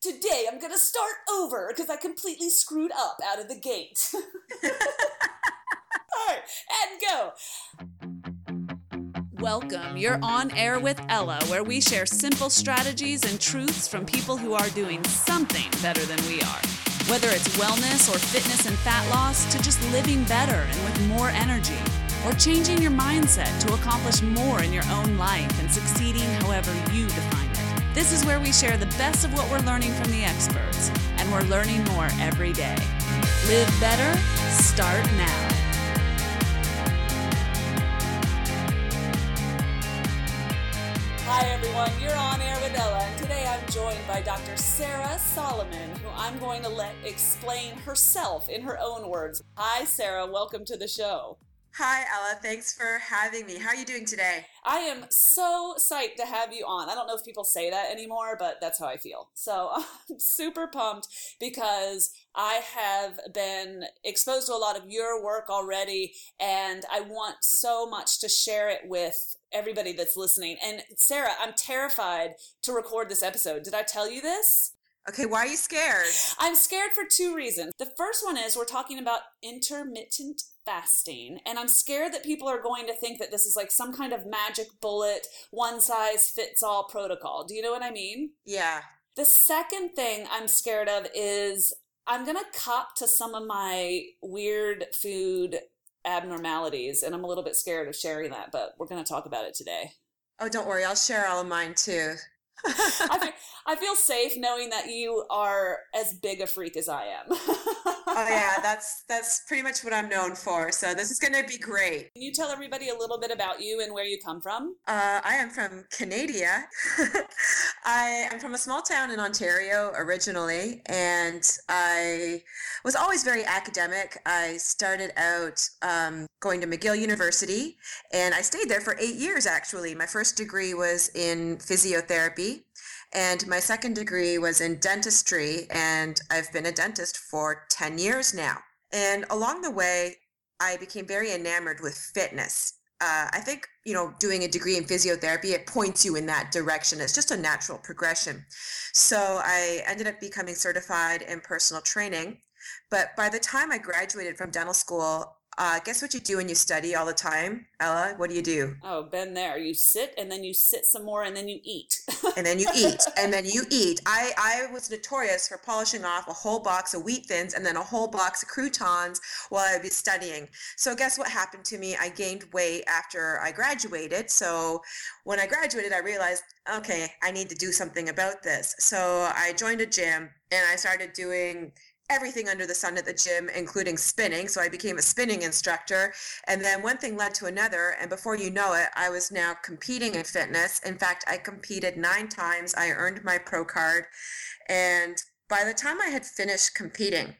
Today I'm gonna start over because I completely screwed up out of the gate. All right, and go. Welcome. You're on air with Ella, where we share simple strategies and truths from people who are doing something better than we are. Whether it's wellness or fitness and fat loss, to just living better and with more energy, or changing your mindset to accomplish more in your own life and succeeding however you define. This is where we share the best of what we're learning from the experts, and we're learning more every day. Live better, start now. Hi, everyone. You're on air with Ella, and today I'm joined by Dr. Sara Solomon, who I'm going to let explain herself in her own words. Hi, Sara. Welcome to the show. Hi, Ella. Thanks for having me. How are you doing today? I am so psyched to have you on. I don't know if people say that anymore, but that's how I feel. So I'm super pumped because I have been exposed to a lot of your work already, and I want so much to share it with everybody that's listening. And Sara, I'm terrified to record this episode. Did I tell you this? Okay, why are you scared? I'm scared for two reasons. The first one is we're talking about intermittent fasting, and I'm scared that people are going to think that this is like some kind of magic bullet, one size fits all protocol. Do you know what I mean? Yeah. The second thing I'm scared of is I'm going to cop to some of my weird food abnormalities, and I'm a little bit scared of sharing that, but we're going to talk about it today. Oh, don't worry. I'll share all of mine too. I, feel, I feel safe knowing that you are as big a freak as I am. oh yeah, that's that's pretty much what I'm known for. So this is going to be great. Can you tell everybody a little bit about you and where you come from? Uh, I am from Canada. I am from a small town in Ontario originally, and I was always very academic. I started out um, going to McGill University, and I stayed there for eight years. Actually, my first degree was in physiotherapy and my second degree was in dentistry, and I've been a dentist for 10 years now. And along the way, I became very enamored with fitness. Uh, I think, you know, doing a degree in physiotherapy, it points you in that direction. It's just a natural progression. So I ended up becoming certified in personal training. But by the time I graduated from dental school, uh, guess what you do when you study all the time, Ella? What do you do? Oh, been there. You sit and then you sit some more and then you eat. and then you eat and then you eat. I, I was notorious for polishing off a whole box of wheat thins and then a whole box of croutons while I'd be studying. So guess what happened to me? I gained weight after I graduated. So when I graduated, I realized, okay, I need to do something about this. So I joined a gym and I started doing everything under the sun at the gym, including spinning. So I became a spinning instructor. And then one thing led to another. And before you know it, I was now competing in fitness. In fact, I competed nine times. I earned my pro card. And by the time I had finished competing,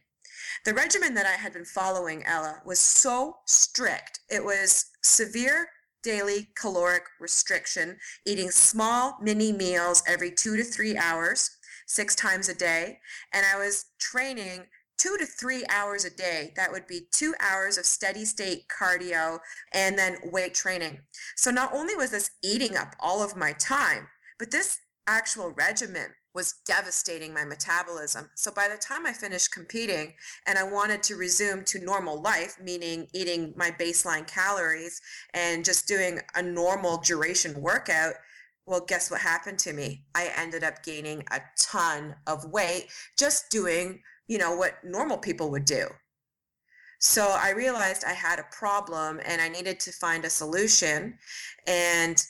the regimen that I had been following, Ella, was so strict. It was severe daily caloric restriction, eating small mini meals every two to three hours six times a day. And I was training two to three hours a day. That would be two hours of steady state cardio and then weight training. So not only was this eating up all of my time, but this actual regimen was devastating my metabolism. So by the time I finished competing and I wanted to resume to normal life, meaning eating my baseline calories and just doing a normal duration workout, well, guess what happened to me? I ended up gaining a ton of weight just doing, you know, what normal people would do. So I realized I had a problem and I needed to find a solution. And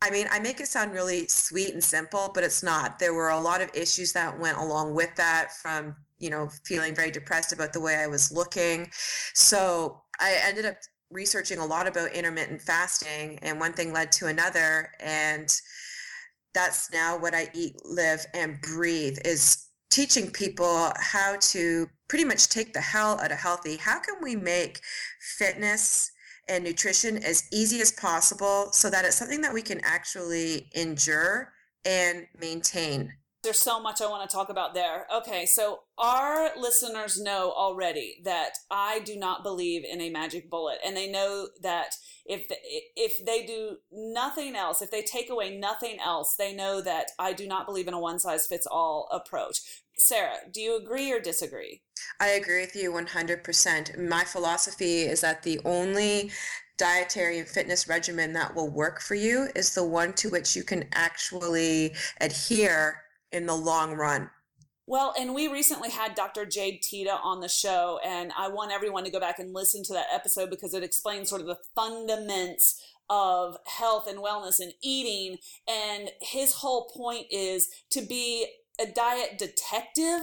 I mean, I make it sound really sweet and simple, but it's not. There were a lot of issues that went along with that from, you know, feeling very depressed about the way I was looking. So I ended up researching a lot about intermittent fasting and one thing led to another and that's now what I eat, live and breathe is teaching people how to pretty much take the hell out of healthy. How can we make fitness and nutrition as easy as possible so that it's something that we can actually endure and maintain? There's so much I want to talk about there. Okay, so our listeners know already that I do not believe in a magic bullet, and they know that if if they do nothing else, if they take away nothing else, they know that I do not believe in a one size fits all approach. Sara, do you agree or disagree? I agree with you 100%. My philosophy is that the only dietary and fitness regimen that will work for you is the one to which you can actually adhere in the long run. Well, and we recently had Dr. Jade Teta on the show, and I want everyone to go back and listen to that episode because it explains sort of the fundaments of health and wellness and eating. And his whole point is to be a diet detective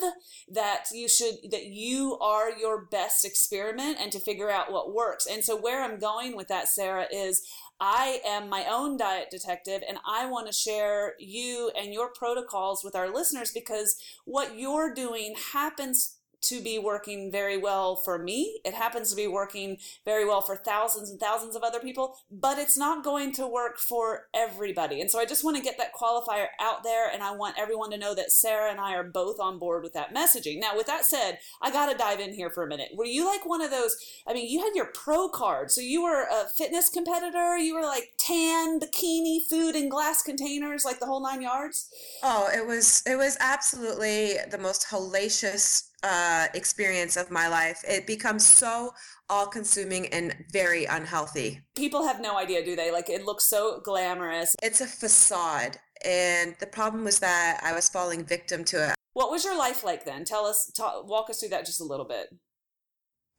that you should that you are your best experiment and to figure out what works and so where i'm going with that sara is I am my own diet detective and I want to share you and your protocols with our listeners because what you're doing happens to be working very well for me. It happens to be working very well for thousands and thousands of other people, but it's not going to work for everybody. And so I just want to get that qualifier out there and I want everyone to know that Sara and I are both on board with that messaging. Now, with that said, I got to dive in here for a minute. Were you like one of those? I mean, you had your pro card. So you were a fitness competitor, you were like tan, bikini, food in glass containers, like the whole nine yards? Oh, it was it was absolutely the most hellacious uh, experience of my life. It becomes so all consuming and very unhealthy. People have no idea, do they? Like it looks so glamorous. It's a facade. And the problem was that I was falling victim to it. What was your life like then? Tell us, talk, walk us through that just a little bit.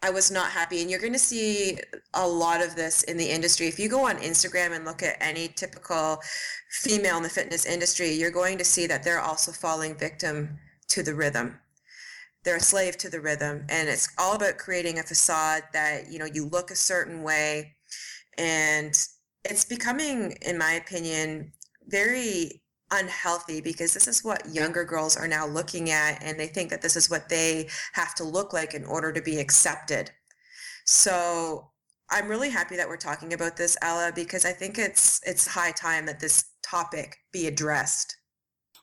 I was not happy. And you're going to see a lot of this in the industry. If you go on Instagram and look at any typical female in the fitness industry, you're going to see that they're also falling victim to the rhythm they're a slave to the rhythm and it's all about creating a facade that you know you look a certain way and it's becoming in my opinion very unhealthy because this is what younger girls are now looking at and they think that this is what they have to look like in order to be accepted. So i'm really happy that we're talking about this ella because i think it's it's high time that this topic be addressed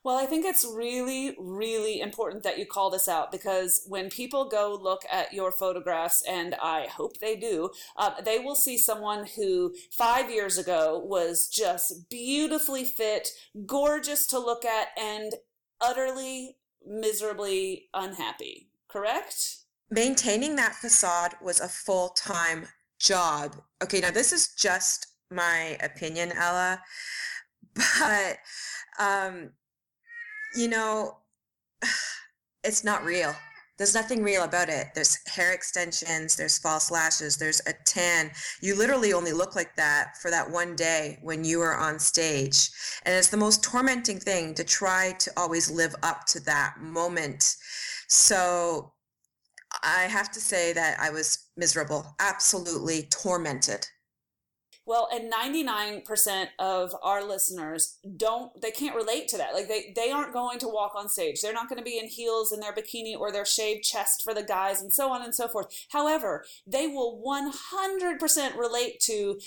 well, I think it's really, really important that you call this out because when people go look at your photographs, and I hope they do, uh, they will see someone who five years ago was just beautifully fit, gorgeous to look at, and utterly, miserably unhappy. Correct? Maintaining that facade was a full time job. Okay, now this is just my opinion, Ella, but um, you know, it's not real. There's nothing real about it. There's hair extensions, there's false lashes, there's a tan. You literally only look like that for that one day when you are on stage. And it's the most tormenting thing to try to always live up to that moment. So I have to say that I was miserable, absolutely tormented. Well, and 99% of our listeners don't, they can't relate to that. Like they, they aren't going to walk on stage. They're not going to be in heels in their bikini or their shaved chest for the guys and so on and so forth. However, they will 100% relate to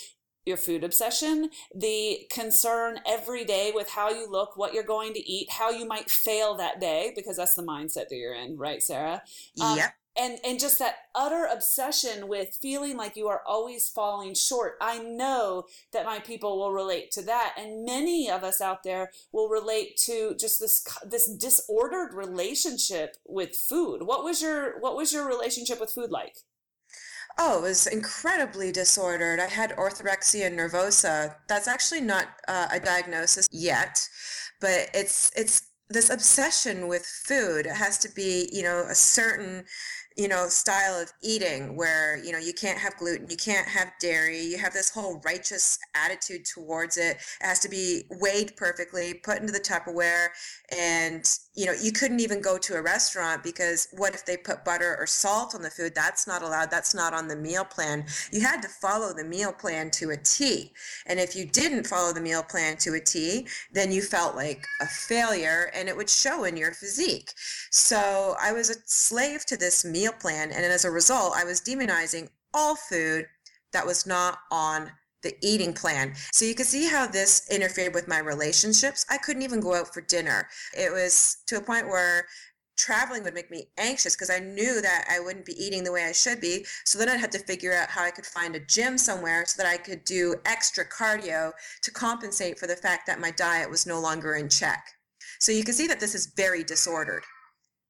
your food obsession, the concern every day with how you look, what you're going to eat, how you might fail that day, because that's the mindset that you're in, right, Sara? Um, yep and and just that utter obsession with feeling like you are always falling short i know that my people will relate to that and many of us out there will relate to just this this disordered relationship with food what was your what was your relationship with food like Oh, it was incredibly disordered. I had orthorexia nervosa. That's actually not uh, a diagnosis yet, but it's it's this obsession with food. It has to be, you know, a certain you know, style of eating where, you know, you can't have gluten, you can't have dairy, you have this whole righteous attitude towards it. It has to be weighed perfectly, put into the Tupperware, and, you know, you couldn't even go to a restaurant because what if they put butter or salt on the food? That's not allowed. That's not on the meal plan. You had to follow the meal plan to a T. And if you didn't follow the meal plan to a T, then you felt like a failure and it would show in your physique. So I was a slave to this meal meal plan. And as a result, I was demonizing all food that was not on the eating plan. So you can see how this interfered with my relationships. I couldn't even go out for dinner. It was to a point where traveling would make me anxious because I knew that I wouldn't be eating the way I should be. So then I'd have to figure out how I could find a gym somewhere so that I could do extra cardio to compensate for the fact that my diet was no longer in check. So you can see that this is very disordered.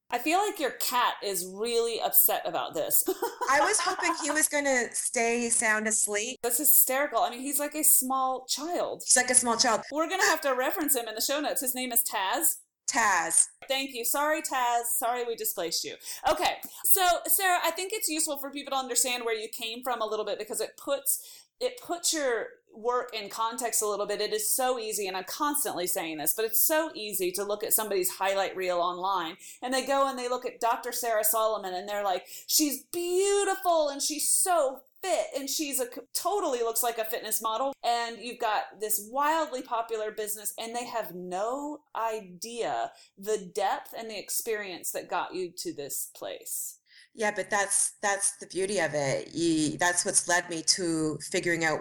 I feel like your cat is really upset about this. I was hoping he was going to stay sound asleep. That's hysterical. I mean, he's like a small child. He's like a small child. We're going to have to reference him in the show notes. His name is Taz. Taz. Thank you. Sorry, Taz. Sorry we displaced you. Okay. So, Sara, I think it's useful for people to understand where you came from a little bit because it puts it puts your work in context a little bit. It is so easy, and I'm constantly saying this, but it's so easy to look at somebody's highlight reel online and they go and they look at Dr. Sara Solomon and they're like, she's beautiful and she's so fit and she's a totally looks like a fitness model. And you've got this wildly popular business and they have no idea the depth and the experience that got you to this place. Yeah but that's that's the beauty of it. You, that's what's led me to figuring out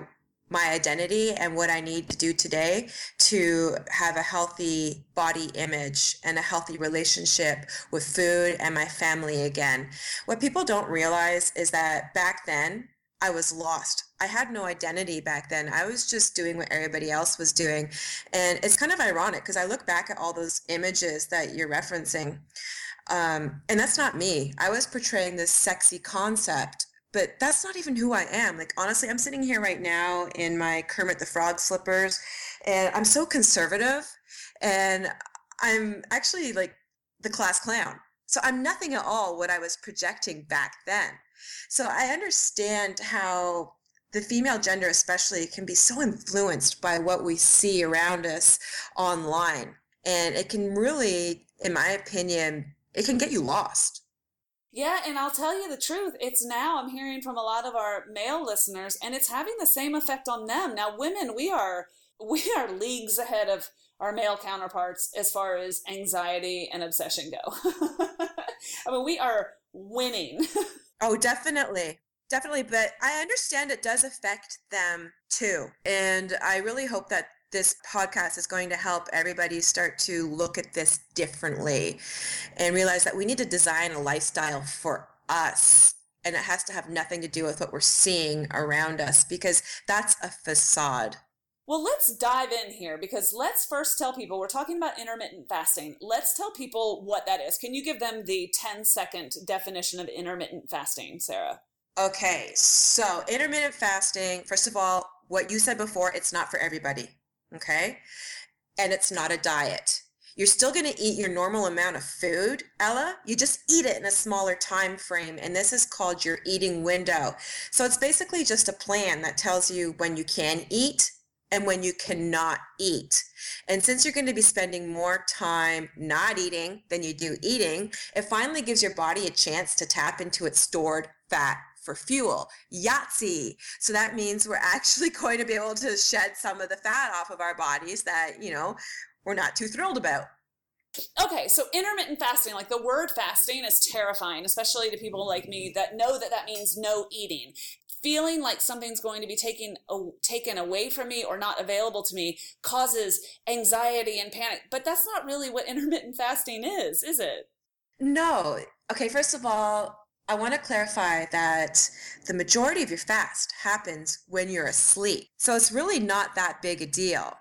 my identity and what I need to do today to have a healthy body image and a healthy relationship with food and my family again. What people don't realize is that back then I was lost. I had no identity back then. I was just doing what everybody else was doing. And it's kind of ironic because I look back at all those images that you're referencing. Um, and that's not me. I was portraying this sexy concept, but that's not even who I am. Like, honestly, I'm sitting here right now in my Kermit the Frog slippers, and I'm so conservative, and I'm actually like the class clown. So I'm nothing at all what I was projecting back then. So I understand how the female gender especially can be so influenced by what we see around us online. And it can really in my opinion it can get you lost. Yeah and i'll tell you the truth it's now i'm hearing from a lot of our male listeners and it's having the same effect on them. Now women we are we are leagues ahead of our male counterparts as far as anxiety and obsession go. I mean we are winning Oh, definitely. Definitely. But I understand it does affect them too. And I really hope that this podcast is going to help everybody start to look at this differently and realize that we need to design a lifestyle for us. And it has to have nothing to do with what we're seeing around us because that's a facade. Well, let's dive in here because let's first tell people we're talking about intermittent fasting. Let's tell people what that is. Can you give them the 10 second definition of intermittent fasting, Sara? Okay, so intermittent fasting, first of all, what you said before, it's not for everybody, okay? And it's not a diet. You're still going to eat your normal amount of food, Ella. You just eat it in a smaller time frame, and this is called your eating window. So it's basically just a plan that tells you when you can eat and when you cannot eat. And since you're going to be spending more time not eating than you do eating, it finally gives your body a chance to tap into its stored fat for fuel. Yahtzee. So that means we're actually going to be able to shed some of the fat off of our bodies that, you know, we're not too thrilled about. Okay, so intermittent fasting, like the word fasting is terrifying, especially to people like me that know that that means no eating feeling like something's going to be taken taken away from me or not available to me causes anxiety and panic. But that's not really what intermittent fasting is, is it? No. Okay, first of all, I want to clarify that the majority of your fast happens when you're asleep. So it's really not that big a deal.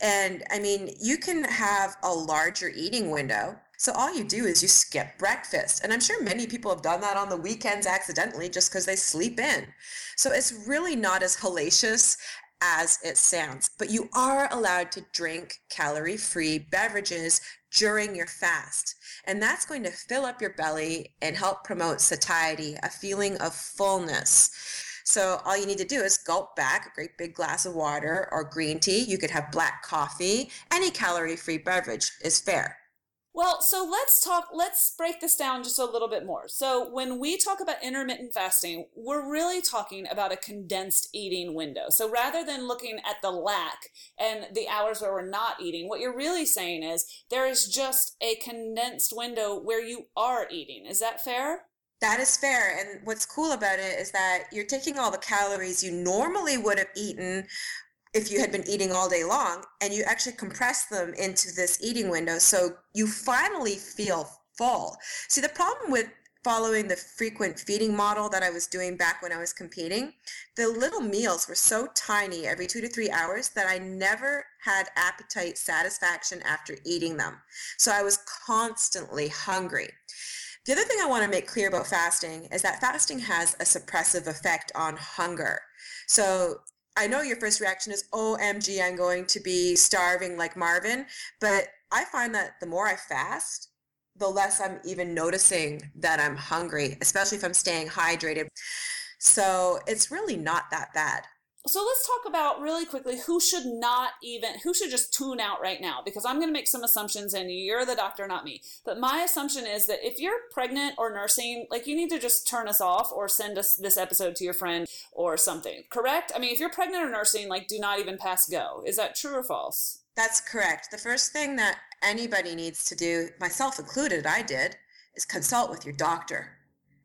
And I mean, you can have a larger eating window so all you do is you skip breakfast. And I'm sure many people have done that on the weekends accidentally just because they sleep in. So it's really not as hellacious as it sounds, but you are allowed to drink calorie free beverages during your fast. And that's going to fill up your belly and help promote satiety, a feeling of fullness. So all you need to do is gulp back a great big glass of water or green tea. You could have black coffee. Any calorie free beverage is fair. Well, so let's talk, let's break this down just a little bit more. So, when we talk about intermittent fasting, we're really talking about a condensed eating window. So, rather than looking at the lack and the hours where we're not eating, what you're really saying is there is just a condensed window where you are eating. Is that fair? That is fair. And what's cool about it is that you're taking all the calories you normally would have eaten if you had been eating all day long and you actually compress them into this eating window so you finally feel full. See, the problem with following the frequent feeding model that I was doing back when I was competing, the little meals were so tiny every two to three hours that I never had appetite satisfaction after eating them. So I was constantly hungry. The other thing I want to make clear about fasting is that fasting has a suppressive effect on hunger. So I know your first reaction is, OMG, I'm going to be starving like Marvin. But I find that the more I fast, the less I'm even noticing that I'm hungry, especially if I'm staying hydrated. So it's really not that bad. So let's talk about really quickly who should not even, who should just tune out right now because I'm going to make some assumptions and you're the doctor, not me. But my assumption is that if you're pregnant or nursing, like you need to just turn us off or send us this episode to your friend or something, correct? I mean, if you're pregnant or nursing, like do not even pass go. Is that true or false? That's correct. The first thing that anybody needs to do, myself included, I did, is consult with your doctor.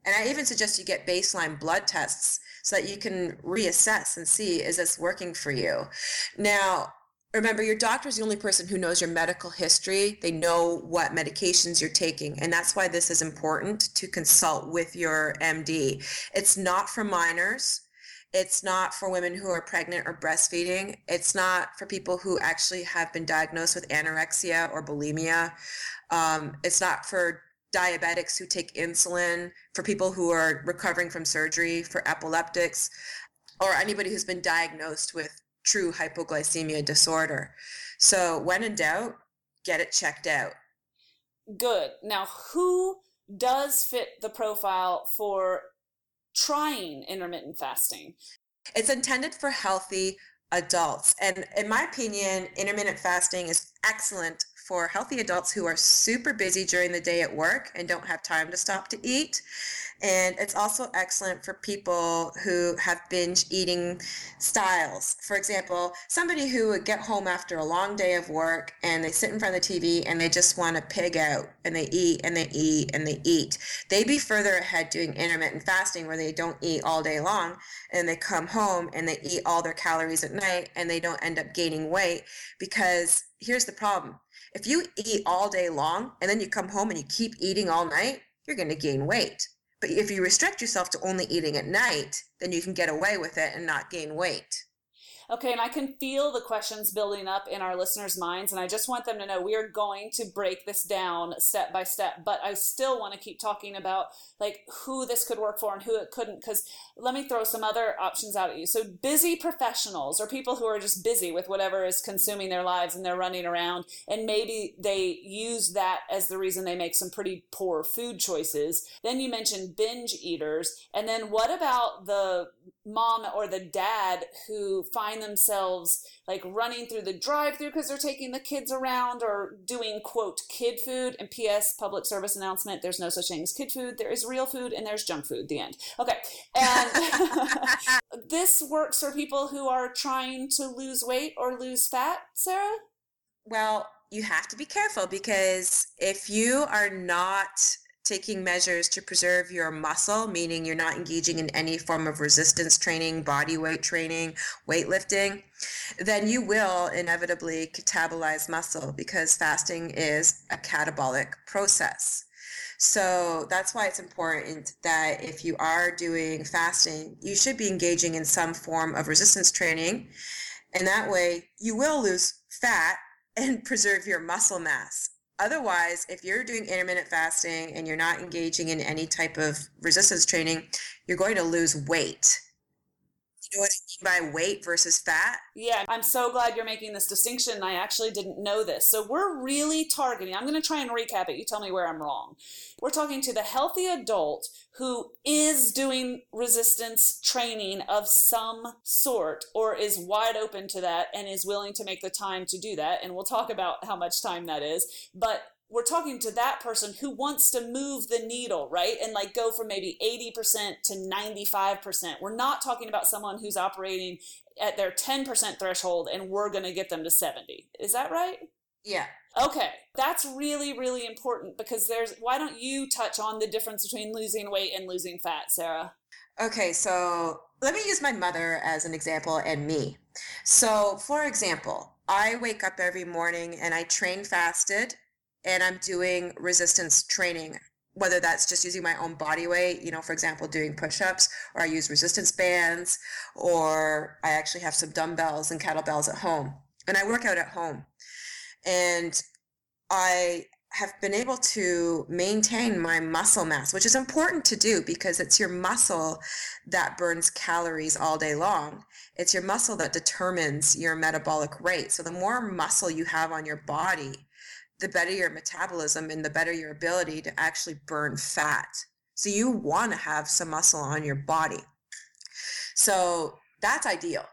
And I even suggest you get baseline blood tests so that you can reassess and see is this working for you. Now, remember your doctor is the only person who knows your medical history. They know what medications you're taking. And that's why this is important to consult with your MD. It's not for minors. It's not for women who are pregnant or breastfeeding. It's not for people who actually have been diagnosed with anorexia or bulimia. Um, it's not for diabetics who take insulin, for people who are recovering from surgery, for epileptics, or anybody who's been diagnosed with true hypoglycemia disorder. So when in doubt, get it checked out. Good. Now, who does fit the profile for trying intermittent fasting? It's intended for healthy adults. And in my opinion, intermittent fasting is excellent for healthy adults who are super busy during the day at work and don't have time to stop to eat. And it's also excellent for people who have binge eating styles. For example, somebody who would get home after a long day of work and they sit in front of the TV and they just want to pig out and they eat and they eat and they eat. They'd be further ahead doing intermittent fasting where they don't eat all day long and they come home and they eat all their calories at night and they don't end up gaining weight because here's the problem. If you eat all day long and then you come home and you keep eating all night, you're going to gain weight. But if you restrict yourself to only eating at night, then you can get away with it and not gain weight. Okay, and I can feel the questions building up in our listeners' minds, and I just want them to know we are going to break this down step by step. But I still want to keep talking about like who this could work for and who it couldn't. Because let me throw some other options out at you. So busy professionals or people who are just busy with whatever is consuming their lives and they're running around, and maybe they use that as the reason they make some pretty poor food choices. Then you mentioned binge eaters, and then what about the mom or the dad who find themselves like running through the drive through because they're taking the kids around or doing quote kid food. And ps public service announcement there's no such thing as kid food. There is real food and there's junk food the end. Okay. And this works for people who are trying to lose weight or lose fat sara? Well you have to be careful because if you are not taking measures to preserve your muscle, meaning you're not engaging in any form of resistance training, body weight training, weightlifting, then you will inevitably catabolize muscle because fasting is a catabolic process. So that's why it's important that if you are doing fasting, you should be engaging in some form of resistance training. And that way you will lose fat and preserve your muscle mass. Otherwise, if you're doing intermittent fasting and you're not engaging in any type of resistance training, you're going to lose weight. Know what I mean by weight versus fat? Yeah, I'm so glad you're making this distinction. I actually didn't know this. So we're really targeting, I'm going to try and recap it. You tell me where I'm wrong. We're talking to the healthy adult who is doing resistance training of some sort or is wide open to that and is willing to make the time to do that. And we'll talk about how much time that is. But we're talking to that person who wants to move the needle, right? And like go from maybe 80% to 95%. We're not talking about someone who's operating at their 10% threshold and we're going to get them to 70. Is that right? Yeah. Okay. That's really, really important because there's, why don't you touch on the difference between losing weight and losing fat, Sara? Okay. So let me use my mother as an example and me. So, for example, I wake up every morning and I train fasted and I'm doing resistance training, whether that's just using my own body weight, you know, for example, doing push ups, or I use resistance bands, or I actually have some dumbbells and kettlebells at home. And I work out at home. And I have been able to maintain my muscle mass, which is important to do because it's your muscle that burns calories all day long. It's your muscle that determines your metabolic rate. So the more muscle you have on your body, the better your metabolism and the better your ability to actually burn fat. So you want to have some muscle on your body. So that's ideal.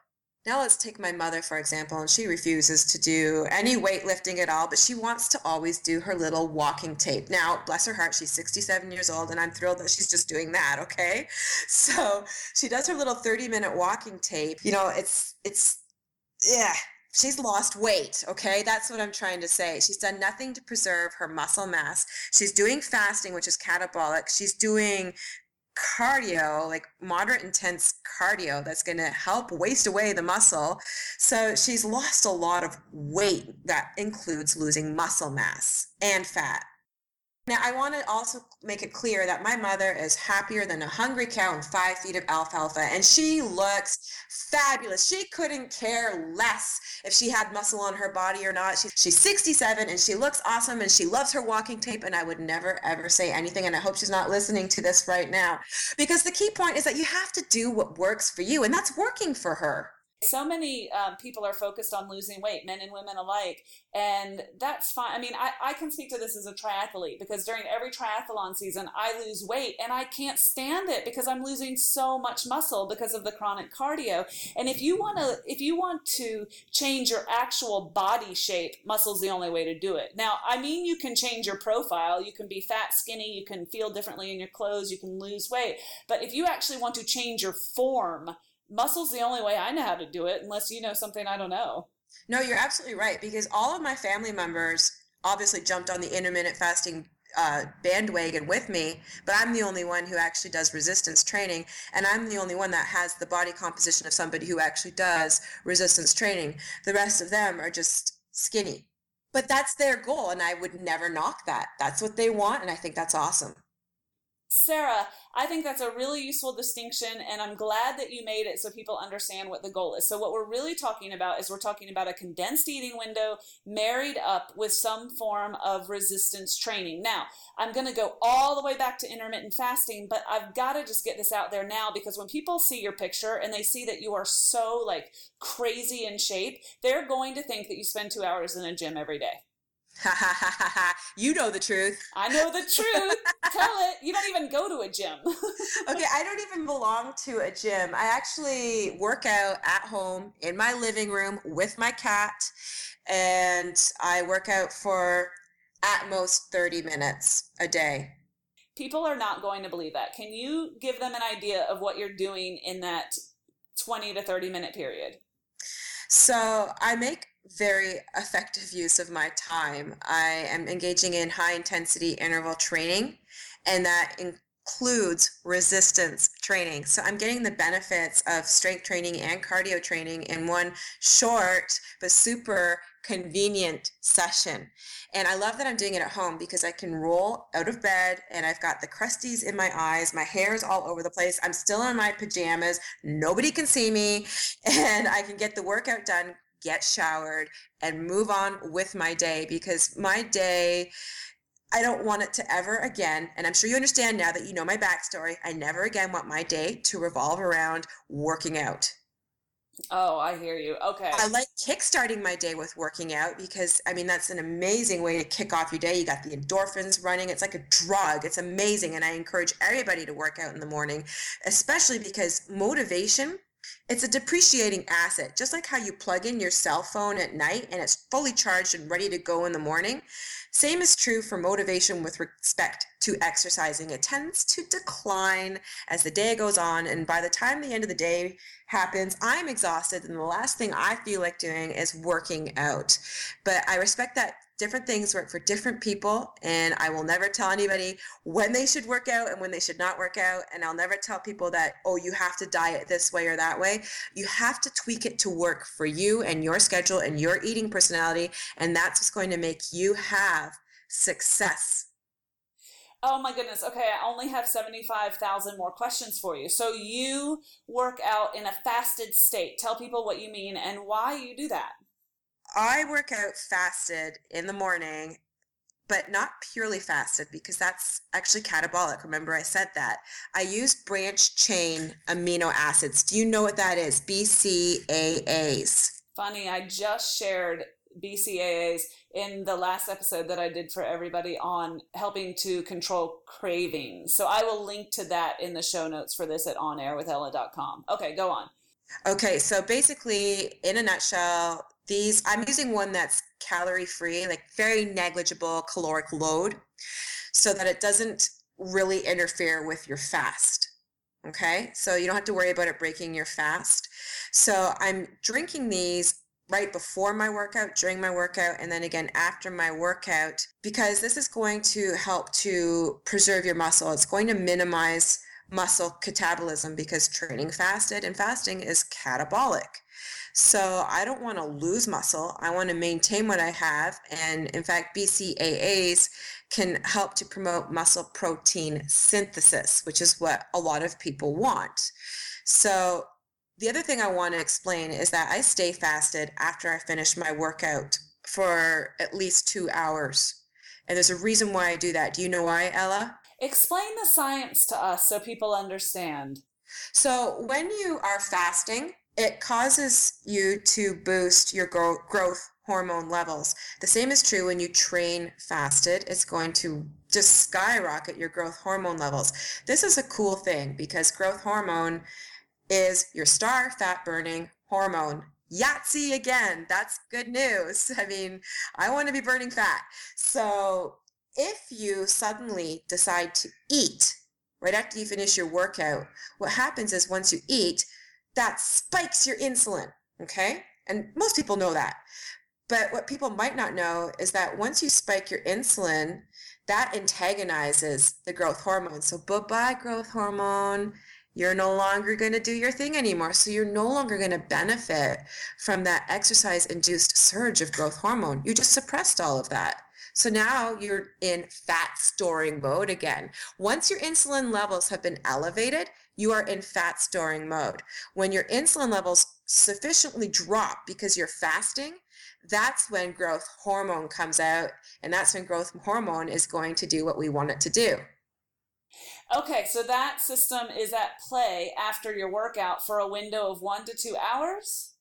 Now let's take my mother, for example, and she refuses to do any weightlifting at all, but she wants to always do her little walking tape. Now, bless her heart, she's 67 years old, and I'm thrilled that she's just doing that, okay? So she does her little 30 minute walking tape. You know, it's, it's, yeah, she's lost weight okay that's what i'm trying to say she's done nothing to preserve her muscle mass she's doing fasting which is catabolic she's doing cardio, like moderate intense cardio that's going to help waste away the muscle. So she's lost a lot of weight that includes losing muscle mass and fat. Now, I want to also make it clear that my mother is happier than a hungry cow and five feet of alfalfa, and she looks fabulous. She couldn't care less if she had muscle on her body or not. She, she's 67 and she looks awesome and she loves her walking tape, and I would never ever say anything. And I hope she's not listening to this right now because the key point is that you have to do what works for you, and that's working for her. So many um, people are focused on losing weight, men and women alike, and that's fine. I mean, I, I can speak to this as a triathlete because during every triathlon season, I lose weight and I can't stand it because I'm losing so much muscle because of the chronic cardio. And if you want to, if you want to change your actual body shape, muscle's the only way to do it. Now, I mean, you can change your profile. You can be fat, skinny. You can feel differently in your clothes. You can lose weight. But if you actually want to change your form, muscle's the only way I know how to do it, unless you know something I don't know. No, you're absolutely right because all of my family members obviously jumped on the intermittent fasting uh, bandwagon with me, but I'm the only one who actually does resistance training, and I'm the only one that has the body composition of somebody who actually does resistance training. The rest of them are just skinny. But that's their goal, and I would never knock that. That's what they want, and I think that's awesome. Sara, I think that's a really useful distinction, and I'm glad that you made it so people understand what the goal is. So, what we're really talking about is we're talking about a condensed eating window married up with some form of resistance training. Now, I'm going to go all the way back to intermittent fasting, but I've got to just get this out there now because when people see your picture and they see that you are so like crazy in shape, they're going to think that you spend two hours in a gym every day. You know the truth. I know the truth. Tell it. You don't even go to a gym. okay, I don't even belong to a gym. I actually work out at home in my living room with my cat, and I work out for at most 30 minutes a day. People are not going to believe that. Can you give them an idea of what you're doing in that 20 to 30 minute period? So I make very effective use of my time. I am engaging in high intensity interval training, and that includes resistance training. So I'm getting the benefits of strength training and cardio training in one short but super convenient session. And I love that I'm doing it at home because I can roll out of bed and I've got the crusties in my eyes. My hair is all over the place. I'm still in my pajamas. Nobody can see me. And I can get the workout done, get showered, and move on with my day because my day. I don't want it to ever again, and I'm sure you understand now that you know my backstory. I never again want my day to revolve around working out. Oh, I hear you. Okay. I like kickstarting my day with working out because I mean that's an amazing way to kick off your day. You got the endorphins running. It's like a drug. It's amazing and I encourage everybody to work out in the morning, especially because motivation it's a depreciating asset. Just like how you plug in your cell phone at night and it's fully charged and ready to go in the morning, same is true for motivation with respect to exercising. It tends to decline as the day goes on, and by the time the end of the day happens, I'm exhausted, and the last thing I feel like doing is working out. But I respect that different things work for different people and i will never tell anybody when they should work out and when they should not work out and i'll never tell people that oh you have to diet this way or that way you have to tweak it to work for you and your schedule and your eating personality and that's what's going to make you have success. Oh my goodness. Okay, I only have 75,000 more questions for you. So you work out in a fasted state. Tell people what you mean and why you do that. I work out fasted in the morning, but not purely fasted because that's actually catabolic. Remember, I said that. I use branch chain amino acids. Do you know what that is? BCAAs. Funny, I just shared BCAAs in the last episode that I did for everybody on helping to control cravings. So I will link to that in the show notes for this at onairwithella.com. Okay, go on. Okay, so basically, in a nutshell, these I'm using one that's calorie free, like very negligible caloric load, so that it doesn't really interfere with your fast. Okay, so you don't have to worry about it breaking your fast. So I'm drinking these right before my workout, during my workout, and then again after my workout, because this is going to help to preserve your muscle. It's going to minimize muscle catabolism because training fasted and fasting is catabolic. So I don't want to lose muscle. I want to maintain what I have. And in fact, BCAAs can help to promote muscle protein synthesis, which is what a lot of people want. So the other thing I want to explain is that I stay fasted after I finish my workout for at least two hours. And there's a reason why I do that. Do you know why, Ella? Explain the science to us so people understand. So, when you are fasting, it causes you to boost your growth hormone levels. The same is true when you train fasted. It's going to just skyrocket your growth hormone levels. This is a cool thing because growth hormone is your star fat burning hormone. Yahtzee again. That's good news. I mean, I want to be burning fat. So if you suddenly decide to eat right after you finish your workout, what happens is once you eat, that spikes your insulin. Okay. And most people know that. But what people might not know is that once you spike your insulin, that antagonizes the growth hormone. So bye bye growth hormone you're no longer going to do your thing anymore. So you're no longer going to benefit from that exercise induced surge of growth hormone. You just suppressed all of that. So now you're in fat storing mode again. Once your insulin levels have been elevated, you are in fat storing mode. When your insulin levels sufficiently drop because you're fasting, that's when growth hormone comes out. And that's when growth hormone is going to do what we want it to do. Okay, so that system is at play after your workout for a window of one to two hours?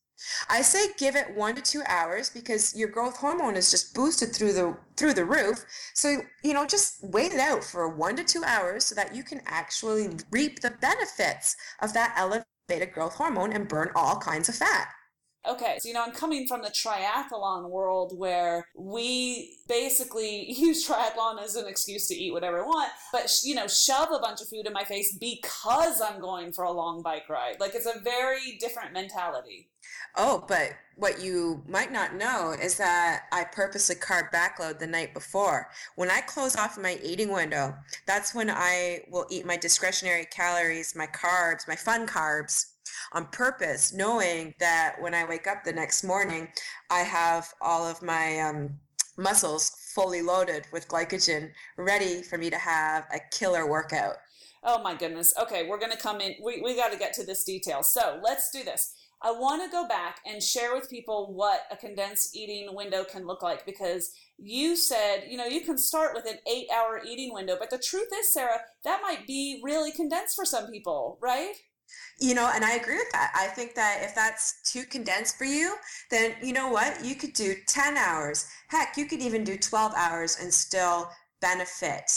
I say give it one to two hours because your growth hormone is just boosted through the through the roof. So you know, just wait it out for one to two hours so that you can actually reap the benefits of that elevated growth hormone and burn all kinds of fat. Okay, so you know, I'm coming from the triathlon world where we basically use triathlon as an excuse to eat whatever I want, but you know, shove a bunch of food in my face because I'm going for a long bike ride. Like it's a very different mentality. Oh, but what you might not know is that I purposely carb backload the night before. When I close off my eating window, that's when I will eat my discretionary calories, my carbs, my fun carbs on purpose, knowing that when I wake up the next morning, I have all of my um, muscles fully loaded with glycogen, ready for me to have a killer workout. Oh my goodness. Okay, we're going to come in. We, we got to get to this detail. So let's do this. I want to go back and share with people what a condensed eating window can look like because you said, you know, you can start with an eight hour eating window, but the truth is, Sara, that might be really condensed for some people, right? You know, and I agree with that. I think that if that's too condensed for you, then you know what? You could do 10 hours. Heck, you could even do 12 hours and still benefit.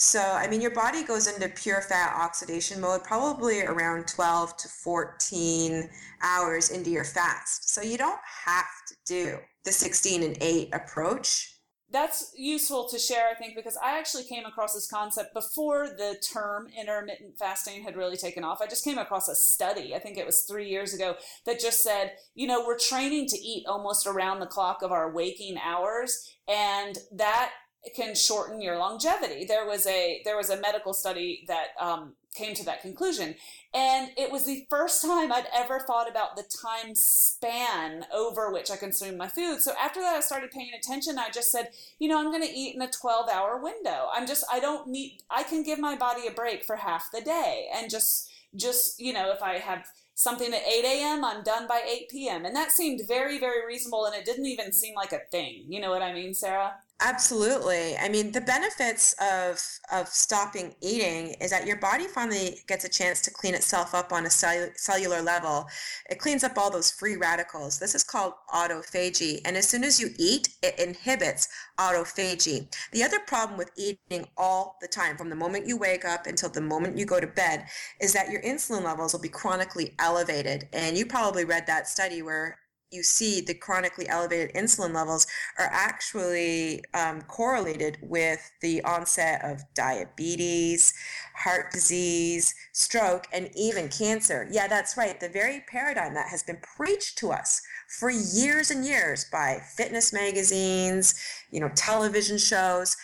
So, I mean, your body goes into pure fat oxidation mode probably around 12 to 14 hours into your fast. So, you don't have to do the 16 and 8 approach that's useful to share, I think, because I actually came across this concept before the term intermittent fasting had really taken off. I just came across a study, I think it was three years ago, that just said, you know, we're training to eat almost around the clock of our waking hours, and that can shorten your longevity. There was a there was a medical study that um, came to that conclusion, and it was the first time I'd ever thought about the time span over which I consume my food. So after that, I started paying attention. I just said, you know, I'm going to eat in a 12 hour window. I'm just I don't need I can give my body a break for half the day, and just just you know if I have something at 8 a.m., I'm done by 8 p.m. And that seemed very, very reasonable. And it didn't even seem like a thing. You know what I mean, Sara? Absolutely. I mean, the benefits of of stopping eating is that your body finally gets a chance to clean itself up on a cell- cellular level. It cleans up all those free radicals. This is called autophagy, and as soon as you eat, it inhibits autophagy. The other problem with eating all the time from the moment you wake up until the moment you go to bed is that your insulin levels will be chronically elevated. And you probably read that study where you see the chronically elevated insulin levels are actually um, correlated with the onset of diabetes, heart disease, stroke, and even cancer. Yeah, that's right. The very paradigm that has been preached to us for years and years by fitness magazines, you know, television shows,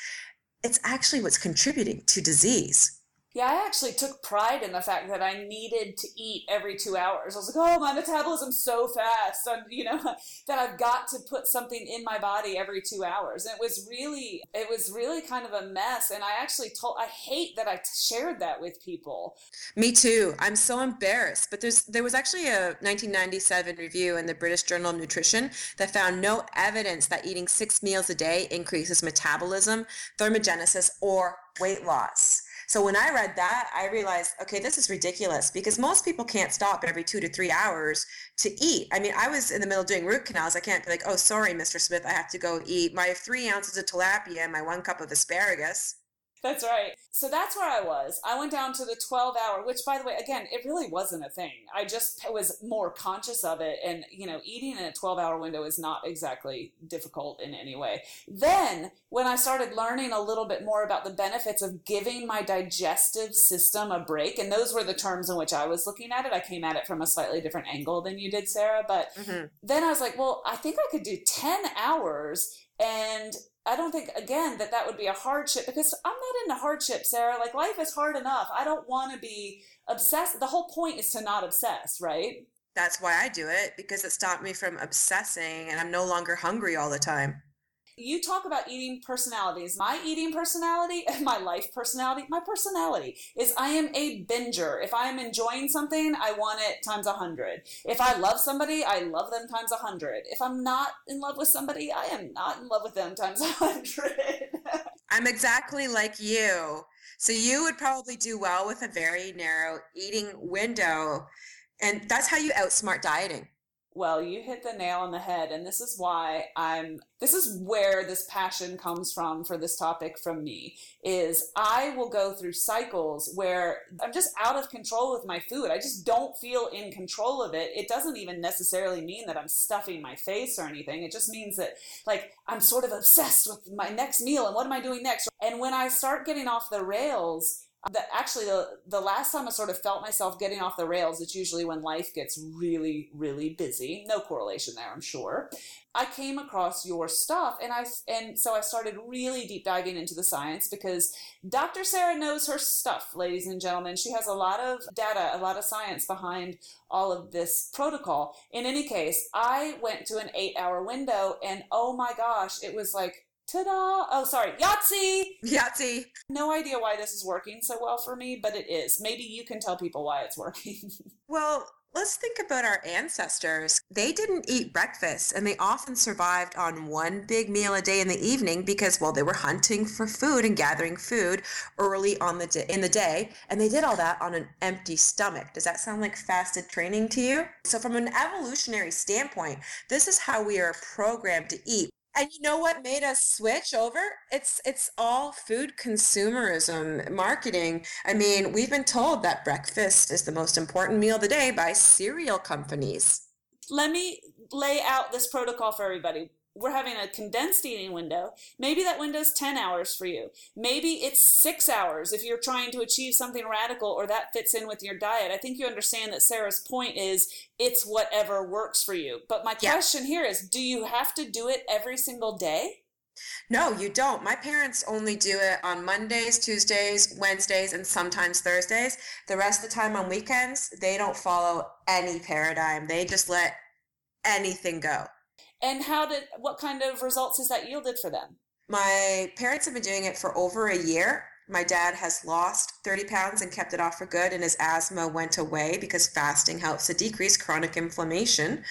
it's actually what's contributing to disease. Yeah, I actually took pride in the fact that I needed to eat every two hours. I was like, oh, my metabolism's so fast. I'm, you know, that I've got to put something in my body every two hours. And it was really, it was really kind of a mess. And I actually told, I hate that I shared that with people. Me too. I'm so embarrassed. But there's, there was actually a 1997 review in the British Journal of Nutrition that found no evidence that eating six meals a day increases metabolism, thermogenesis, or weight loss. So when I read that, I realized, okay, this is ridiculous because most people can't stop every two to three hours to eat. I mean, I was in the middle of doing root canals. I can't be like, oh, sorry, Mr. Smith, I have to go eat my three ounces of tilapia and my one cup of asparagus. That's right. So that's where I was. I went down to the 12 hour, which by the way, again, it really wasn't a thing. I just was more conscious of it. And, you know, eating in a 12 hour window is not exactly difficult in any way. Then when I started learning a little bit more about the benefits of giving my digestive system a break, and those were the terms in which I was looking at it, I came at it from a slightly different angle than you did, Sara. But mm-hmm. then I was like, well, I think I could do 10 hours and I don't think again that that would be a hardship because I'm not into hardship, Sara. Like life is hard enough. I don't want to be obsessed. The whole point is to not obsess, right? That's why I do it because it stopped me from obsessing and I'm no longer hungry all the time you talk about eating personalities. My eating personality my life personality, my personality is I am a binger. If I am enjoying something, I want it times a hundred. If I love somebody, I love them times a hundred. If I'm not in love with somebody, I am not in love with them times a hundred. I'm exactly like you. So you would probably do well with a very narrow eating window. And that's how you outsmart dieting. Well, you hit the nail on the head, and this is why I'm. This is where this passion comes from for this topic from me. Is I will go through cycles where I'm just out of control with my food. I just don't feel in control of it. It doesn't even necessarily mean that I'm stuffing my face or anything. It just means that, like, I'm sort of obsessed with my next meal and what am I doing next. And when I start getting off the rails, that actually the the last time I sort of felt myself getting off the rails, it's usually when life gets really really busy. No correlation there, I'm sure. I came across your stuff and I and so I started really deep diving into the science because Dr. Sara knows her stuff, ladies and gentlemen. She has a lot of data, a lot of science behind all of this protocol. In any case, I went to an 8-hour window and oh my gosh, it was like Ta-da! Oh, sorry, Yahtzee! Yahtzee! No idea why this is working so well for me, but it is. Maybe you can tell people why it's working. well, let's think about our ancestors. They didn't eat breakfast and they often survived on one big meal a day in the evening because well they were hunting for food and gathering food early on the day in the day and they did all that on an empty stomach. Does that sound like fasted training to you? So from an evolutionary standpoint, this is how we are programmed to eat. And you know what made us switch over? It's it's all food consumerism marketing. I mean, we've been told that breakfast is the most important meal of the day by cereal companies. Let me lay out this protocol for everybody we're having a condensed eating window. Maybe that window is 10 hours for you. Maybe it's six hours if you're trying to achieve something radical or that fits in with your diet. I think you understand that Sara's point is it's whatever works for you. But my yeah. question here is do you have to do it every single day? No, you don't. My parents only do it on Mondays, Tuesdays, Wednesdays, and sometimes Thursdays. The rest of the time on weekends, they don't follow any paradigm. They just let anything go. And how did, what kind of results has that yielded for them? My parents have been doing it for over a year my dad has lost 30 pounds and kept it off for good, and his asthma went away because fasting helps to decrease chronic inflammation.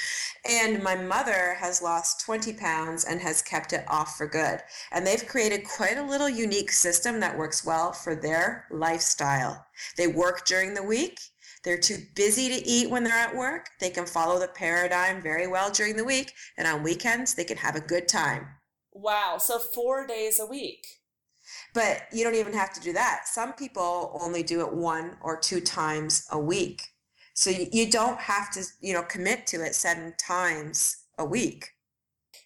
And my mother has lost 20 pounds and has kept it off for good. And they've created quite a little unique system that works well for their lifestyle. They work during the week. They're too busy to eat when they're at work. They can follow the paradigm very well during the week. And on weekends, they can have a good time. Wow. So four days a week. But you don't even have to do that. Some people only do it one or two times a week. So you don't have to, you know, commit to it seven times a week.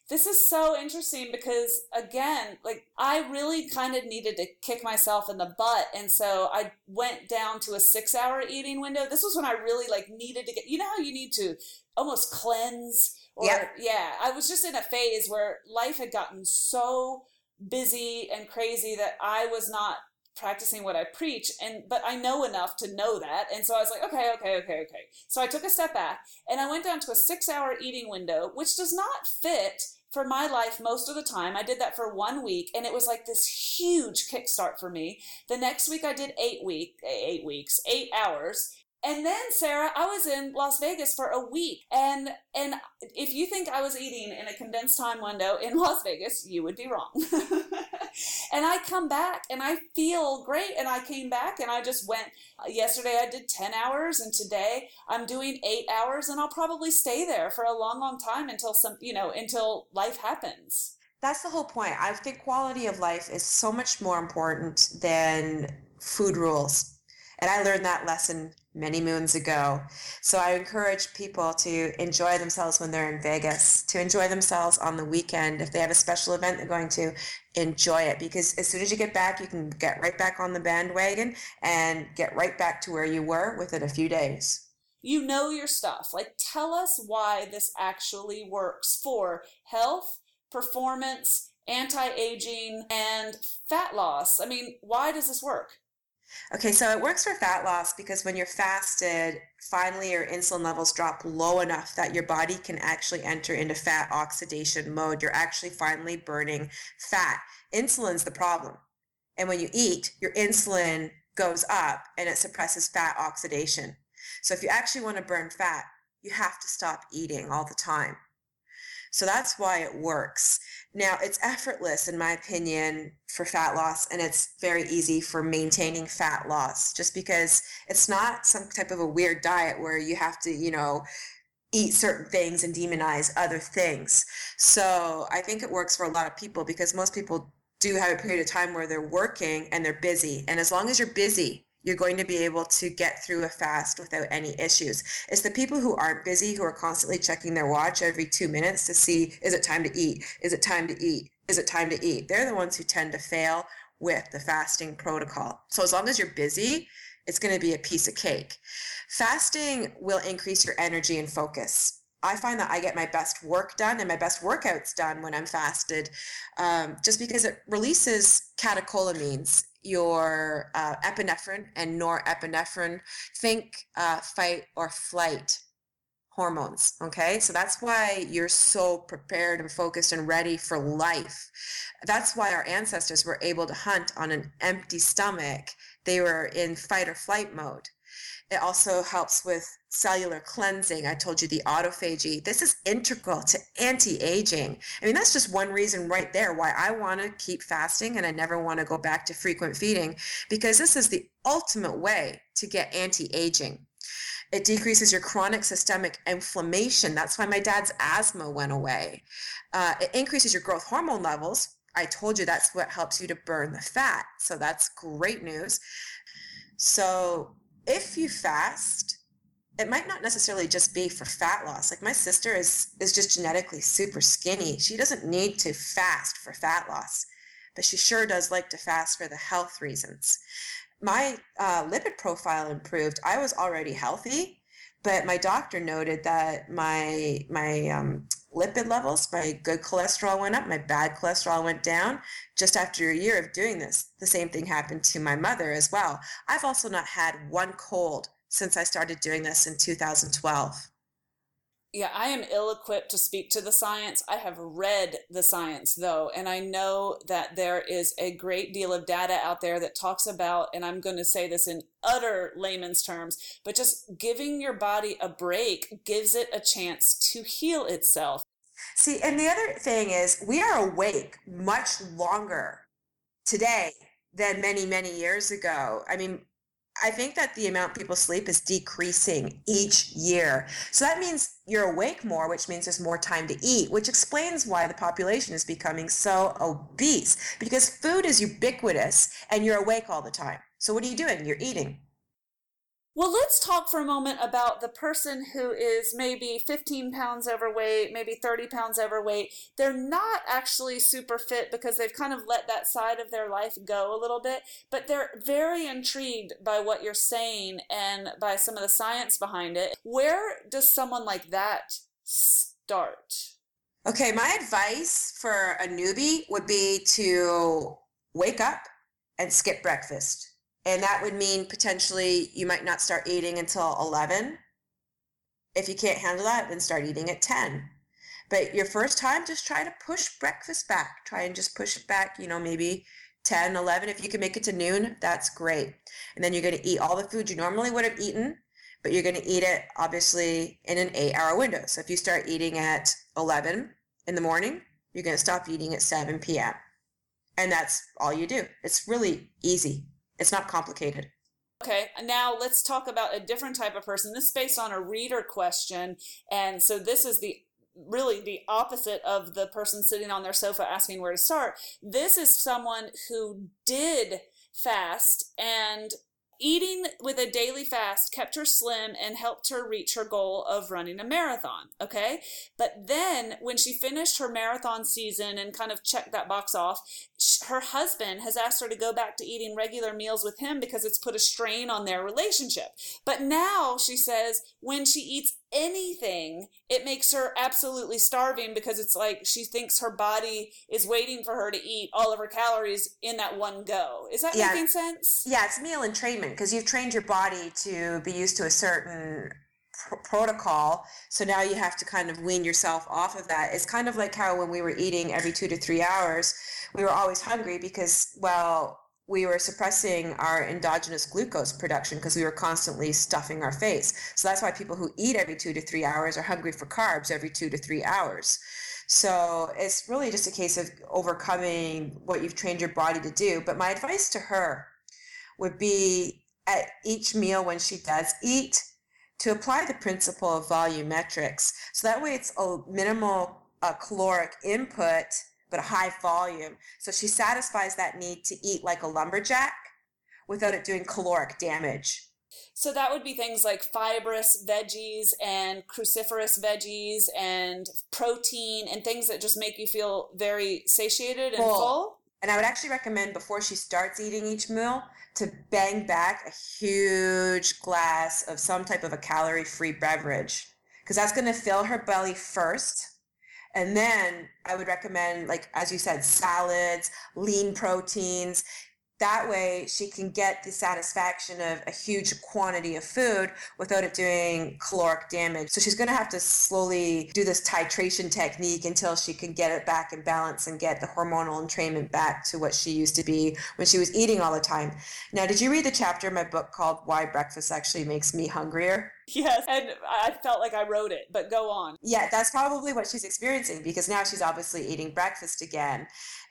This is so interesting because again, like I really kind of needed to kick myself in the butt and so I went down to a 6-hour eating window. This was when I really like needed to get you know how you need to almost cleanse or yep. yeah, I was just in a phase where life had gotten so busy and crazy that I was not practicing what I preach and but I know enough to know that and so I was like okay okay okay okay so I took a step back and I went down to a 6 hour eating window which does not fit for my life most of the time I did that for one week and it was like this huge kickstart for me the next week I did 8 week 8 weeks 8 hours and then Sara, I was in Las Vegas for a week, and and if you think I was eating in a condensed time window in Las Vegas, you would be wrong. and I come back and I feel great, and I came back and I just went. Yesterday I did ten hours, and today I'm doing eight hours, and I'll probably stay there for a long, long time until some you know until life happens. That's the whole point. I think quality of life is so much more important than food rules. And I learned that lesson many moons ago. So I encourage people to enjoy themselves when they're in Vegas, to enjoy themselves on the weekend. If they have a special event they're going to, enjoy it because as soon as you get back, you can get right back on the bandwagon and get right back to where you were within a few days. You know your stuff. Like, tell us why this actually works for health, performance, anti aging, and fat loss. I mean, why does this work? Okay, so it works for fat loss because when you're fasted, finally your insulin levels drop low enough that your body can actually enter into fat oxidation mode. You're actually finally burning fat. Insulin's the problem. And when you eat, your insulin goes up and it suppresses fat oxidation. So if you actually want to burn fat, you have to stop eating all the time. So that's why it works. Now, it's effortless, in my opinion, for fat loss, and it's very easy for maintaining fat loss just because it's not some type of a weird diet where you have to, you know, eat certain things and demonize other things. So I think it works for a lot of people because most people do have a period of time where they're working and they're busy. And as long as you're busy, you're going to be able to get through a fast without any issues. It's the people who aren't busy, who are constantly checking their watch every two minutes to see, is it time to eat? Is it time to eat? Is it time to eat? They're the ones who tend to fail with the fasting protocol. So as long as you're busy, it's going to be a piece of cake. Fasting will increase your energy and focus. I find that I get my best work done and my best workouts done when I'm fasted, um, just because it releases catecholamines your uh, epinephrine and norepinephrine. Think uh, fight or flight hormones. Okay, so that's why you're so prepared and focused and ready for life. That's why our ancestors were able to hunt on an empty stomach. They were in fight or flight mode. It also helps with cellular cleansing. I told you the autophagy. This is integral to anti-aging. I mean, that's just one reason right there why I want to keep fasting and I never want to go back to frequent feeding because this is the ultimate way to get anti-aging. It decreases your chronic systemic inflammation. That's why my dad's asthma went away. Uh, it increases your growth hormone levels. I told you that's what helps you to burn the fat. So that's great news. So if you fast, it might not necessarily just be for fat loss. Like my sister is is just genetically super skinny. She doesn't need to fast for fat loss, but she sure does like to fast for the health reasons. My uh, lipid profile improved. I was already healthy, but my doctor noted that my my um, lipid levels. My good cholesterol went up, my bad cholesterol went down just after a year of doing this. The same thing happened to my mother as well. I've also not had one cold since I started doing this in 2012 yeah, I am ill equipped to speak to the science. I have read the science though, and I know that there is a great deal of data out there that talks about, and I'm going to say this in utter layman's terms, but just giving your body a break gives it a chance to heal itself. See, and the other thing is, we are awake much longer today than many, many years ago. I mean, I think that the amount people sleep is decreasing each year. So that means you're awake more, which means there's more time to eat, which explains why the population is becoming so obese because food is ubiquitous and you're awake all the time. So what are you doing? You're eating. Well, let's talk for a moment about the person who is maybe 15 pounds overweight, maybe 30 pounds overweight. They're not actually super fit because they've kind of let that side of their life go a little bit, but they're very intrigued by what you're saying and by some of the science behind it. Where does someone like that start? Okay, my advice for a newbie would be to wake up and skip breakfast and that would mean potentially you might not start eating until 11. If you can't handle that, then start eating at 10. But your first time, just try to push breakfast back. Try and just push it back, you know, maybe 10, 11. If you can make it to noon, that's great. And then you're going to eat all the food you normally would have eaten, but you're going to eat it obviously in an eight hour window. So if you start eating at 11 in the morning, you're going to stop eating at 7 p.m. And that's all you do. It's really easy. It's not complicated. Okay, now let's talk about a different type of person. This is based on a reader question. And so this is the really the opposite of the person sitting on their sofa asking where to start. This is someone who did fast and Eating with a daily fast kept her slim and helped her reach her goal of running a marathon. Okay. But then when she finished her marathon season and kind of checked that box off, her husband has asked her to go back to eating regular meals with him because it's put a strain on their relationship. But now she says when she eats anything, it makes her absolutely starving because it's like she thinks her body is waiting for her to eat all of her calories in that one go. Is that yeah. making sense? Yeah, it's meal entrainment because you've trained your body to be used to a certain pr- protocol. So now you have to kind of wean yourself off of that. It's kind of like how when we were eating every two to three hours, we were always hungry because, well, we were suppressing our endogenous glucose production because we were constantly stuffing our face. So that's why people who eat every two to three hours are hungry for carbs every two to three hours. So it's really just a case of overcoming what you've trained your body to do. But my advice to her would be at each meal when she does eat to apply the principle of volumetrics. So that way it's a minimal uh, caloric input but a high volume. So she satisfies that need to eat like a lumberjack without it doing caloric damage. So that would be things like fibrous veggies and cruciferous veggies and protein and things that just make you feel very satiated and full. full. And I would actually recommend before she starts eating each meal to bang back a huge glass of some type of a calorie free beverage because that's going to fill her belly first and then I would recommend, like, as you said, salads, lean proteins. That way she can get the satisfaction of a huge quantity of food without it doing caloric damage. So she's going to have to slowly do this titration technique until she can get it back in balance and get the hormonal entrainment back to what she used to be when she was eating all the time. Now, did you read the chapter in my book called Why Breakfast Actually Makes Me Hungrier? Yes, and I felt like I wrote it, but go on. Yeah, that's probably what she's experiencing because now she's obviously eating breakfast again.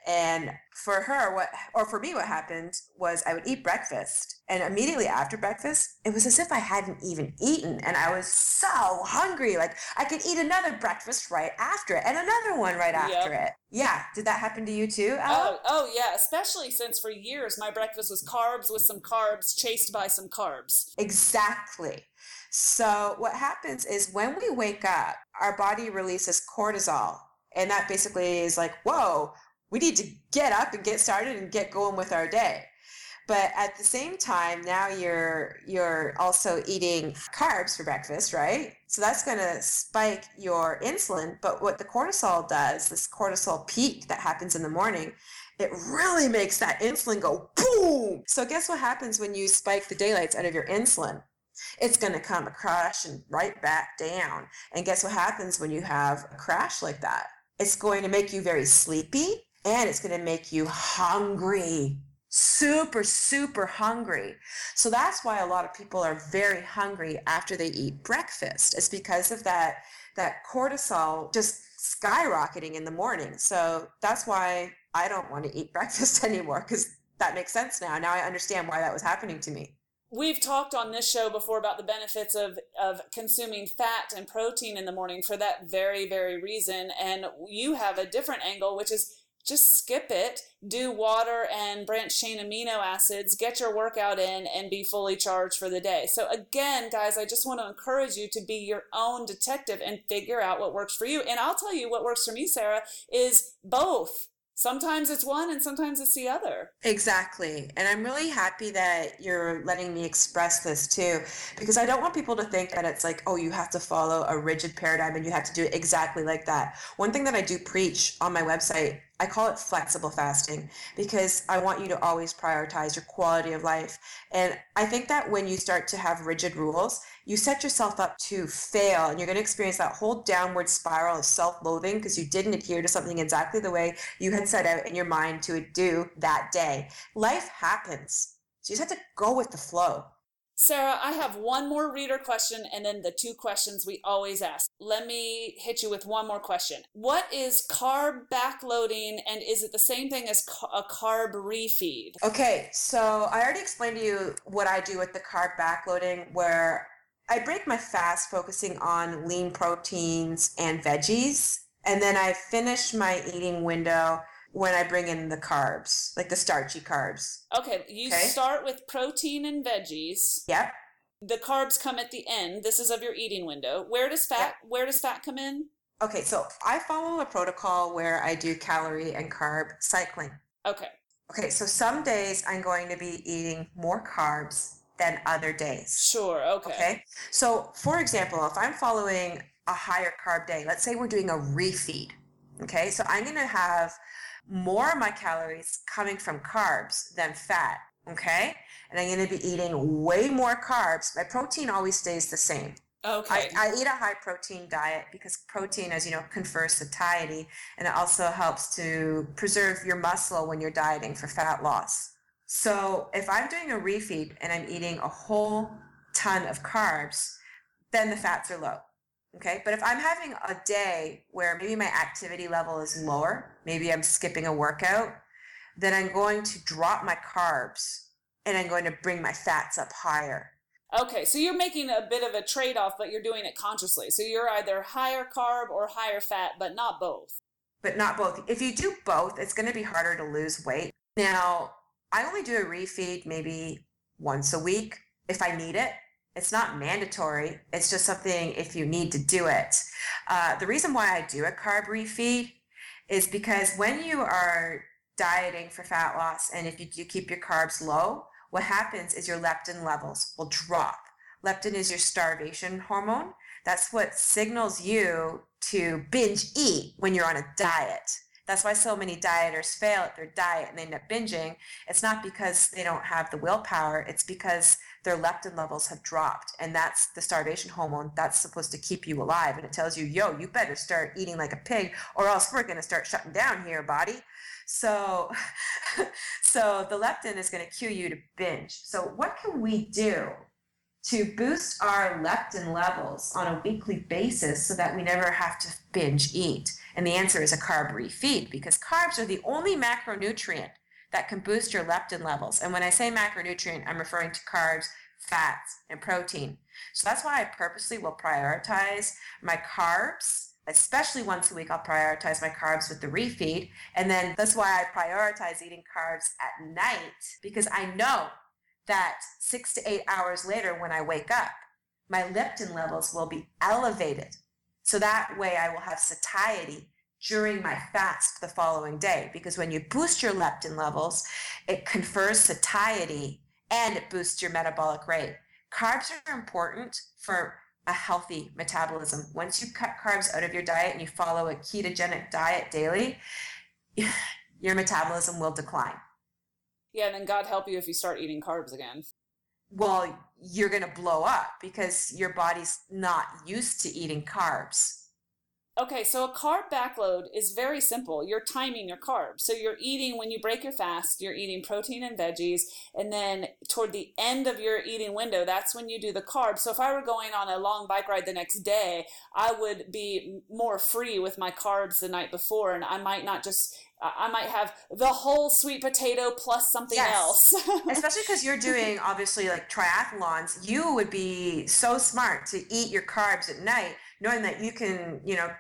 And for her, what, or for me, what happened was I would eat breakfast. And immediately after breakfast, it was as if I hadn't even eaten. And I was so hungry. Like I could eat another breakfast right after it and another one right after yep. it. Yeah. Did that happen to you too? Oh, Ella? Oh, oh, yeah. Especially since for years my breakfast was carbs with some carbs chased by some carbs. Exactly. So, what happens is when we wake up, our body releases cortisol. And that basically is like, whoa, we need to get up and get started and get going with our day. but at the same time now you're you're also eating carbs for breakfast right? So that's going to spike your insulin. But what the cortisol does this cortisol peak that happens in the morning it really makes that insulin go boom! So guess what happens when you spike the daylights out of your insulin? It's going to come a crash and right back down. And guess what happens when you have a crash like that? It's going to make you very sleepy and it's going to make you hungry super, super hungry. So that's why a lot of people are very hungry after they eat breakfast. It's because of that that cortisol just skyrocketing in the morning. So that's why I don't want to eat breakfast anymore because that makes sense now. Now I understand why that was happening to me. We've talked on this show before about the benefits of, of consuming fat and protein in the morning for that very, very reason. And you have a different angle, which is just skip it, do water and branched chain amino acids, get your workout in, and be fully charged for the day. So, again, guys, I just want to encourage you to be your own detective and figure out what works for you. And I'll tell you what works for me, Sara, is both sometimes it's one and sometimes it's the other. Exactly. And I'm really happy that you're letting me express this too, because I don't want people to think that it's like, oh, you have to follow a rigid paradigm and you have to do it exactly like that. One thing that I do preach on my website I call it flexible fasting because I want you to always prioritize your quality of life. And I think that when you start to have rigid rules, you set yourself up to fail and you're going to experience that whole downward spiral of self loathing because you didn't adhere to something exactly the way you had set out in your mind to do that day. Life happens. So you just have to go with the flow. Sara, I have one more reader question and then the two questions we always ask. Let me hit you with one more question. What is carb backloading and is it the same thing as a carb refeed? Okay, so I already explained to you what I do with the carb backloading where I break my fast focusing on lean proteins and veggies. And then I finish my eating window when I bring in the carbs, like the starchy carbs. Okay, you okay? start with protein and veggies. Yep. The carbs come at the end. This is of your eating window. Where does fat yep. where does fat come in? Okay, so I follow a protocol where I do calorie and carb cycling. Okay. Okay, so some days I'm going to be eating more carbs than other days. Sure, okay. Okay. So, for example, if I'm following a higher carb day, let's say we're doing a refeed. Okay, so I'm going to have more of my calories coming from carbs than fat. Okay. And I'm going to be eating way more carbs. My protein always stays the same. Okay. I, I, eat a high protein diet because protein, as you know, confers satiety and it also helps to preserve your muscle when you're dieting for fat loss. So if I'm doing a refeed and I'm eating a whole ton of carbs, then the fats are low. Okay. But if I'm having a day where maybe my activity level is lower, maybe I'm skipping a workout, then I'm going to drop my carbs and I'm going to bring my fats up higher. Okay, so you're making a bit of a trade off, but you're doing it consciously. So you're either higher carb or higher fat, but not both. But not both. If you do both, it's going to be harder to lose weight. Now, I only do a refeed maybe once a week if I need it. It's not mandatory. It's just something if you need to do it. Uh, the reason why I do a carb refeed is because when you are dieting for fat loss and if you do keep your carbs low, what happens is your leptin levels will drop. Leptin is your starvation hormone. That's what signals you to binge eat when you're on a diet. That's why so many dieters fail at their diet and they end up binging. It's not because they don't have the willpower, it's because their leptin levels have dropped. And that's the starvation hormone that's supposed to keep you alive. And it tells you, yo, you better start eating like a pig or else we're going to start shutting down here, body. So, so the leptin is going to cue you to binge. So what can we do to boost our leptin levels on a weekly basis so that we never have to binge eat? And the answer is a carb refeed because carbs are the only macronutrient that can boost your leptin levels. And when I say macronutrient, I'm referring to carbs, fats, and protein. So that's why I purposely will prioritize my carbs, especially once a week. I'll prioritize my carbs with the refeed. And then that's why I prioritize eating carbs at night because I know that six to eight hours later when I wake up, my leptin levels will be elevated. So that way I will have satiety during my fast the following day because when you boost your leptin levels, it confers satiety and it boosts your metabolic rate. Carbs are important for a healthy metabolism. Once you cut carbs out of your diet and you follow a ketogenic diet daily, your metabolism will decline. Yeah, and then God help you if you start eating carbs again. Well, you're going to blow up because your body's not used to eating carbs. Okay, so a carb backload is very simple. You're timing your carbs. So you're eating, when you break your fast, you're eating protein and veggies. And then toward the end of your eating window, that's when you do the carbs. So if I were going on a long bike ride the next day, I would be more free with my carbs the night before. And I might not just I might have the whole sweet potato plus something yes. else. Especially because you're doing obviously like triathlons, you would be so smart to eat your carbs at night, knowing that you can, you know,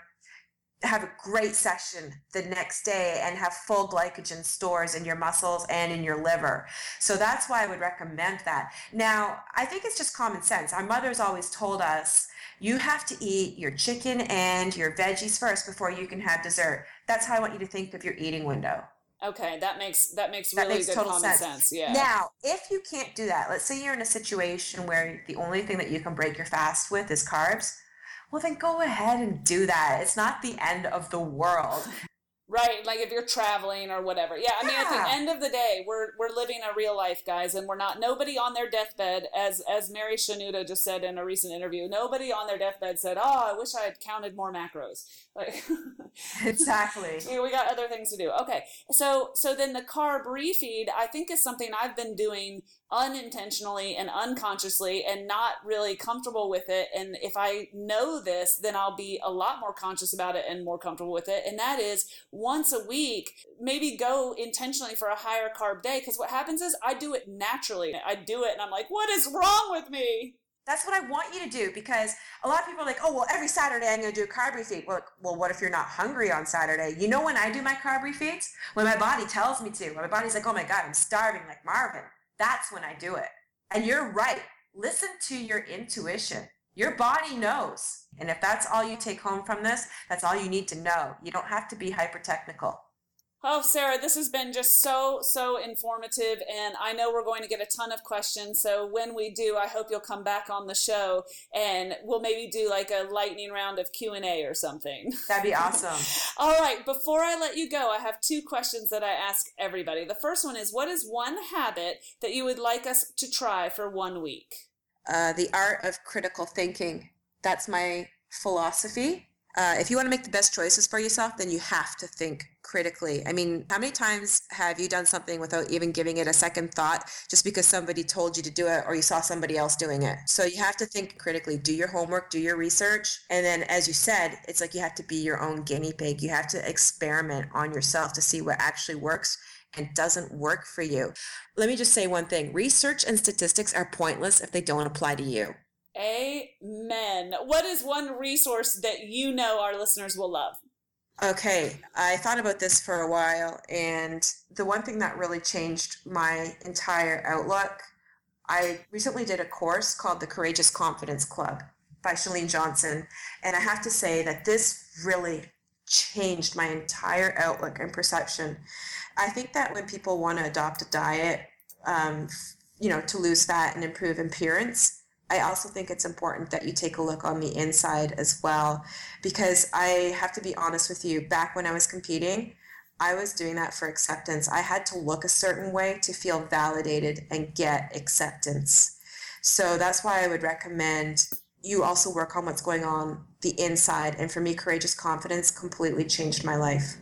have a great session the next day and have full glycogen stores in your muscles and in your liver. So that's why I would recommend that. Now, I think it's just common sense. Our mothers always told us you have to eat your chicken and your veggies first before you can have dessert. That's how I want you to think of your eating window. Okay, that makes that makes really that makes good common sense. sense. Yeah. Now, if you can't do that, let's say you're in a situation where the only thing that you can break your fast with is carbs well, then go ahead and do that. It's not the end of the world. Right, like if you're traveling or whatever. Yeah, I mean, at the end of the day, we're we're living a real life, guys, and we're not nobody on their deathbed, as as Mary Shenouda just said in a recent interview. Nobody on their deathbed said, "Oh, I wish I had counted more macros." Like, exactly. we got other things to do. Okay, so so then the carb refeed, I think, is something I've been doing unintentionally and unconsciously and not really comfortable with it. And if I know this, then I'll be a lot more conscious about it and more comfortable with it. And that is once a week, maybe go intentionally for a higher carb day. Because what happens is I do it naturally. I do it and I'm like, what is wrong with me? That's what I want you to do because a lot of people are like, oh, well, every Saturday I'm going to do a carb refeed. Well, well, what if you're not hungry on Saturday? You know when I do my carb refeeds? When my body tells me to. When my body's like, oh my God, I'm starving like Marvin. That's when I do it. And you're right. Listen to your intuition. Your body knows. And if that's all you take home from this, that's all you need to know. You don't have to be hyper technical. Oh, Sara, this has been just so, so informative. And I know we're going to get a ton of questions. So when we do, I hope you'll come back on the show and we'll maybe do like a lightning round of Q&A or something. That'd be awesome. All right. Before I let you go, I have two questions that I ask everybody. The first one is, what is one habit that you would like us to try for one week? Uh, the art of critical thinking. That's my philosophy. Uh, if you want to make the best choices for yourself, then you have to think critically. I mean, how many times have you done something without even giving it a second thought just because somebody told you to do it or you saw somebody else doing it? So you have to think critically, do your homework, do your research. And then, as you said, it's like you have to be your own guinea pig. You have to experiment on yourself to see what actually works and doesn't work for you. Let me just say one thing research and statistics are pointless if they don't apply to you. Amen. What is one resource that you know our listeners will love? Okay, I thought about this for a while, and the one thing that really changed my entire outlook, I recently did a course called the Courageous Confidence Club by Chalene Johnson, and I have to say that this really changed my entire outlook and perception. I think that when people want to adopt a diet, um, you know, to lose fat and improve appearance, I also think it's important that you take a look on the inside as well, because I have to be honest with you, back when I was competing, I was doing that for acceptance. I had to look a certain way to feel validated and get acceptance. So that's why I would recommend you also work on what's going on the inside. And for me, courageous confidence completely changed my life.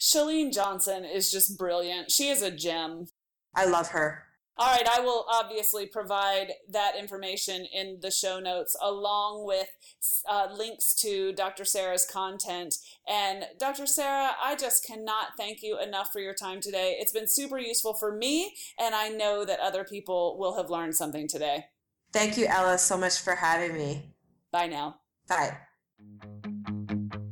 Chalene Johnson is just brilliant. She is a gem. I love her. All right, I will obviously provide that information in the show notes along with uh, links to Dr. Sara's content. And Dr. Sara, I just cannot thank you enough for your time today. It's been super useful for me, and I know that other people will have learned something today. Thank you, Ella, so much for having me. Bye now. Bye.